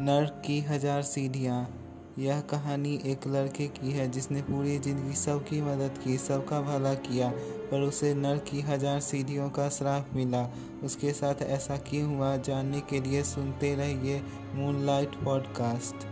नर्क की हज़ार सीढ़ियाँ। यह कहानी एक लड़के की है जिसने पूरी ज़िंदगी सबकी मदद की, सबका भला किया, पर उसे नर्क की हज़ार सीढ़ियों का श्राप मिला। उसके साथ ऐसा क्यों हुआ, जानने के लिए सुनते रहिए मूनलाइट पॉडकास्ट